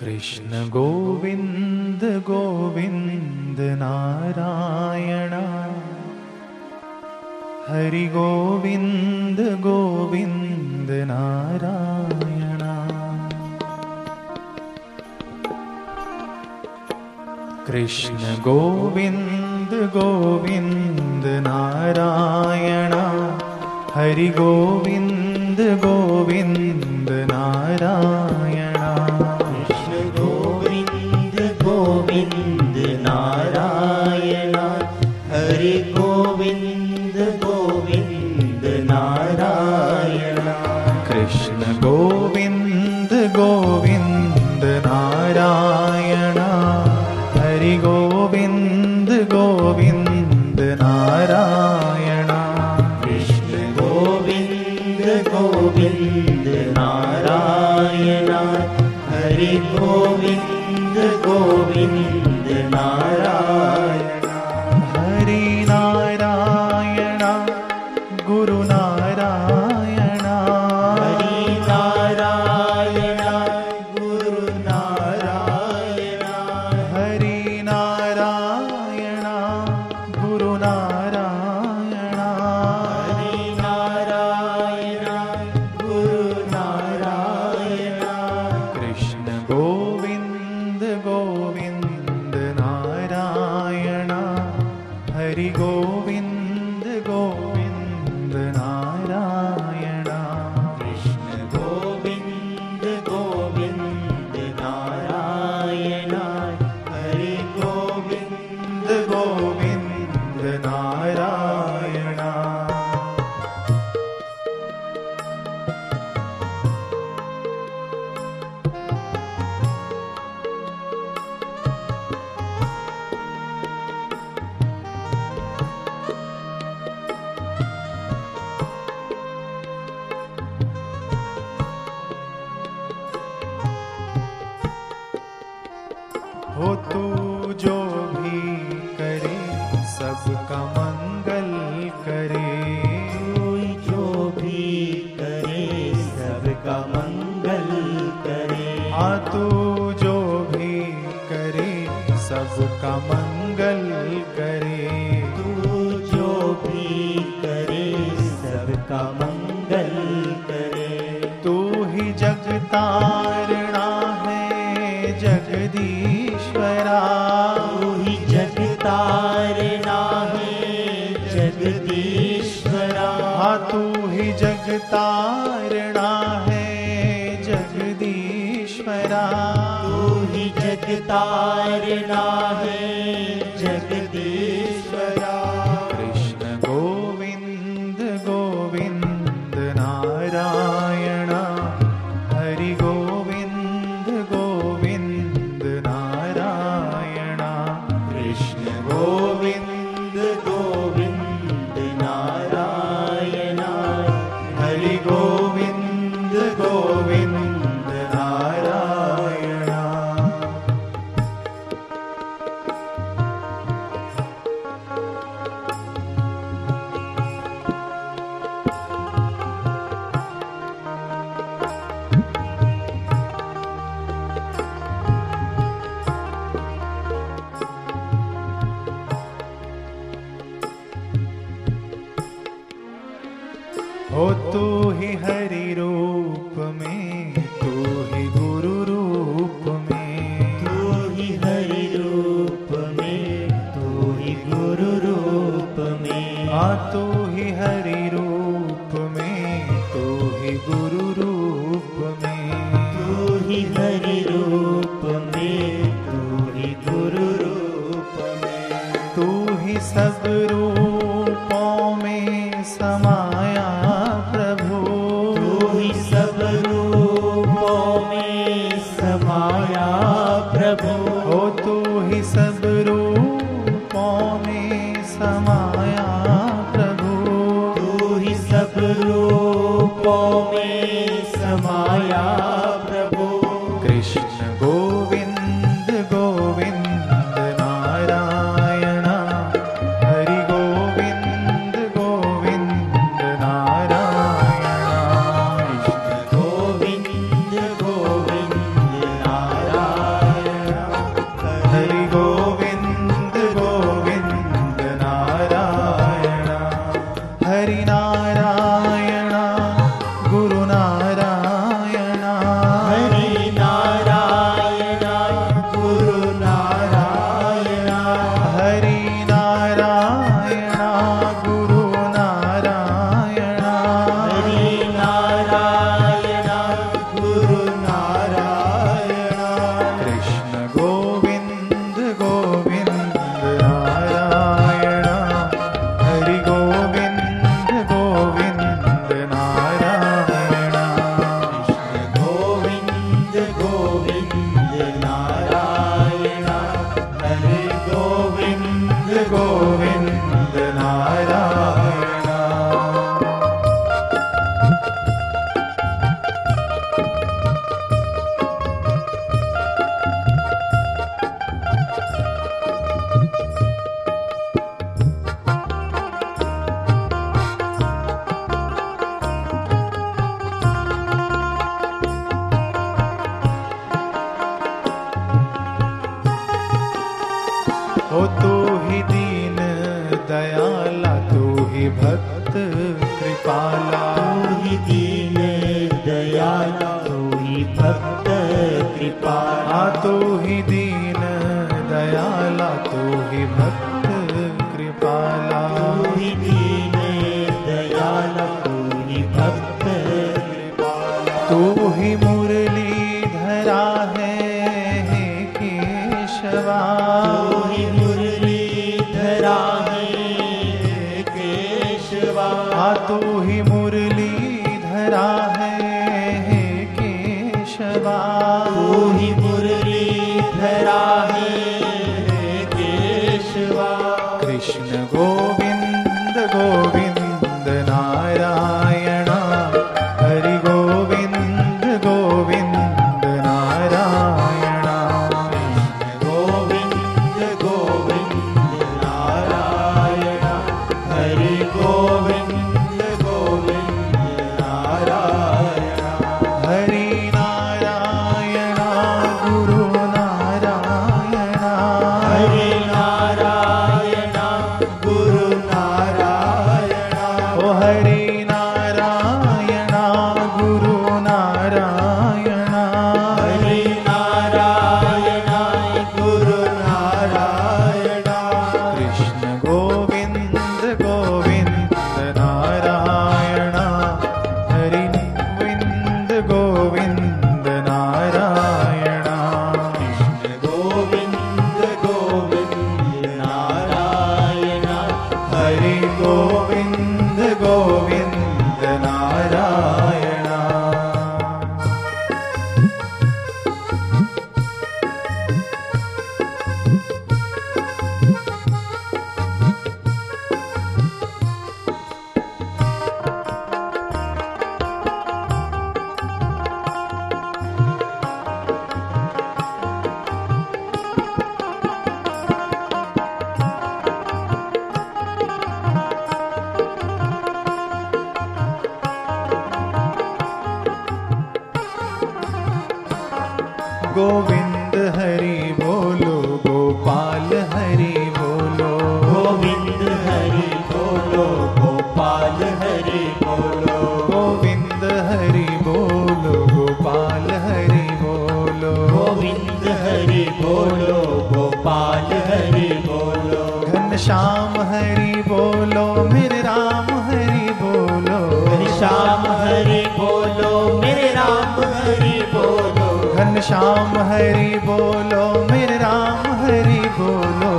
कृष्ण गोविन्द गोविन्द नारायण हरि गोविन्द गोविन्द नारायण कृष्ण गोविन्द गोविन्द नारायण हरि गोविन्द गोविन्द नारायण गोविन्द गोविन्द नारायण कृष्ण गोविन्द गोविन्द नारायण हरि गोविन्द गोविन्द नारायण कृष्ण गोविन्द गोविन्द नारायण हरि गोविन्द सबका मंगल करे। कोई जो भी करे सबका मंगल करे। हाँ तू जो भी करे सबका मंगल करे। तू जो भी करे सबका मंगल करे। तू ही जगतारणा जगतारणा है जगदीश्वरा। तू ही जगतारणा है जगदीश्वरा। गुरु रूप में। आ तू ही हरि रूप Karina. गोविन्द भक्त कृपाला ही दीन दयाला तू ही भक्त कृपाला तो ही दीन दयाला तो ही केशवा तू ही मुरली गोविंद हरि बोलो गोपाल हरि बोलो। गोविन्द हरि बोलो गोपाल हरि बोलो। गोविंद हरि बोलो गोपाल हरि बोलो। गोविन्द हरि बोलो गोपाल हरि बोलो। घनश्याम हरि बोलो मेरे घनश्याम हरि बोलो मेरे राम हरि बोलो।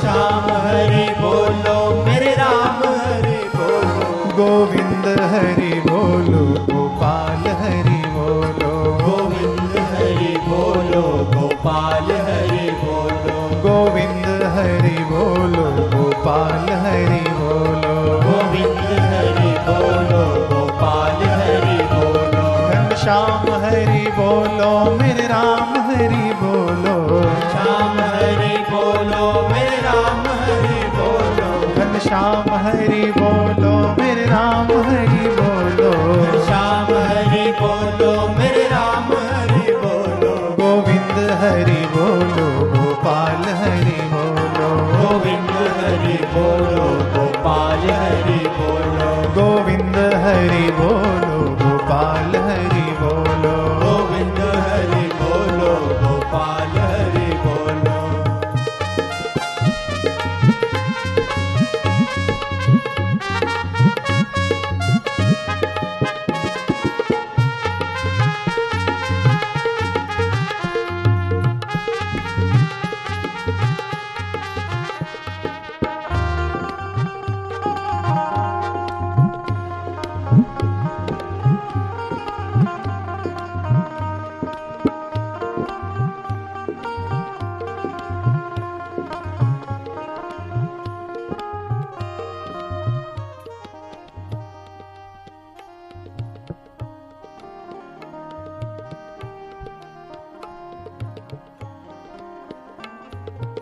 श्याम हरि बोलो मेरे राम हरि बोलो। गोविंद हरि बोलो गोपाल हरि बोलो। गोविंद हरि बोलो गोपाल हरि बोलो। गोविंद हरि बोलो गोपाल हरि बोलो। गोविंद हरि बोलो गोपाल हरि बोलो। घनश्याम हरि बोलो मेरे राम हरी बोलो। श्याम हरी बोलो मेरे राम हरी बोलो। घन श्याम हरी बोलो मेरे राम हरी बोलो। श्याम हरी बोलो मेरे राम हरी बोलो। गोविंद हरी बोलो।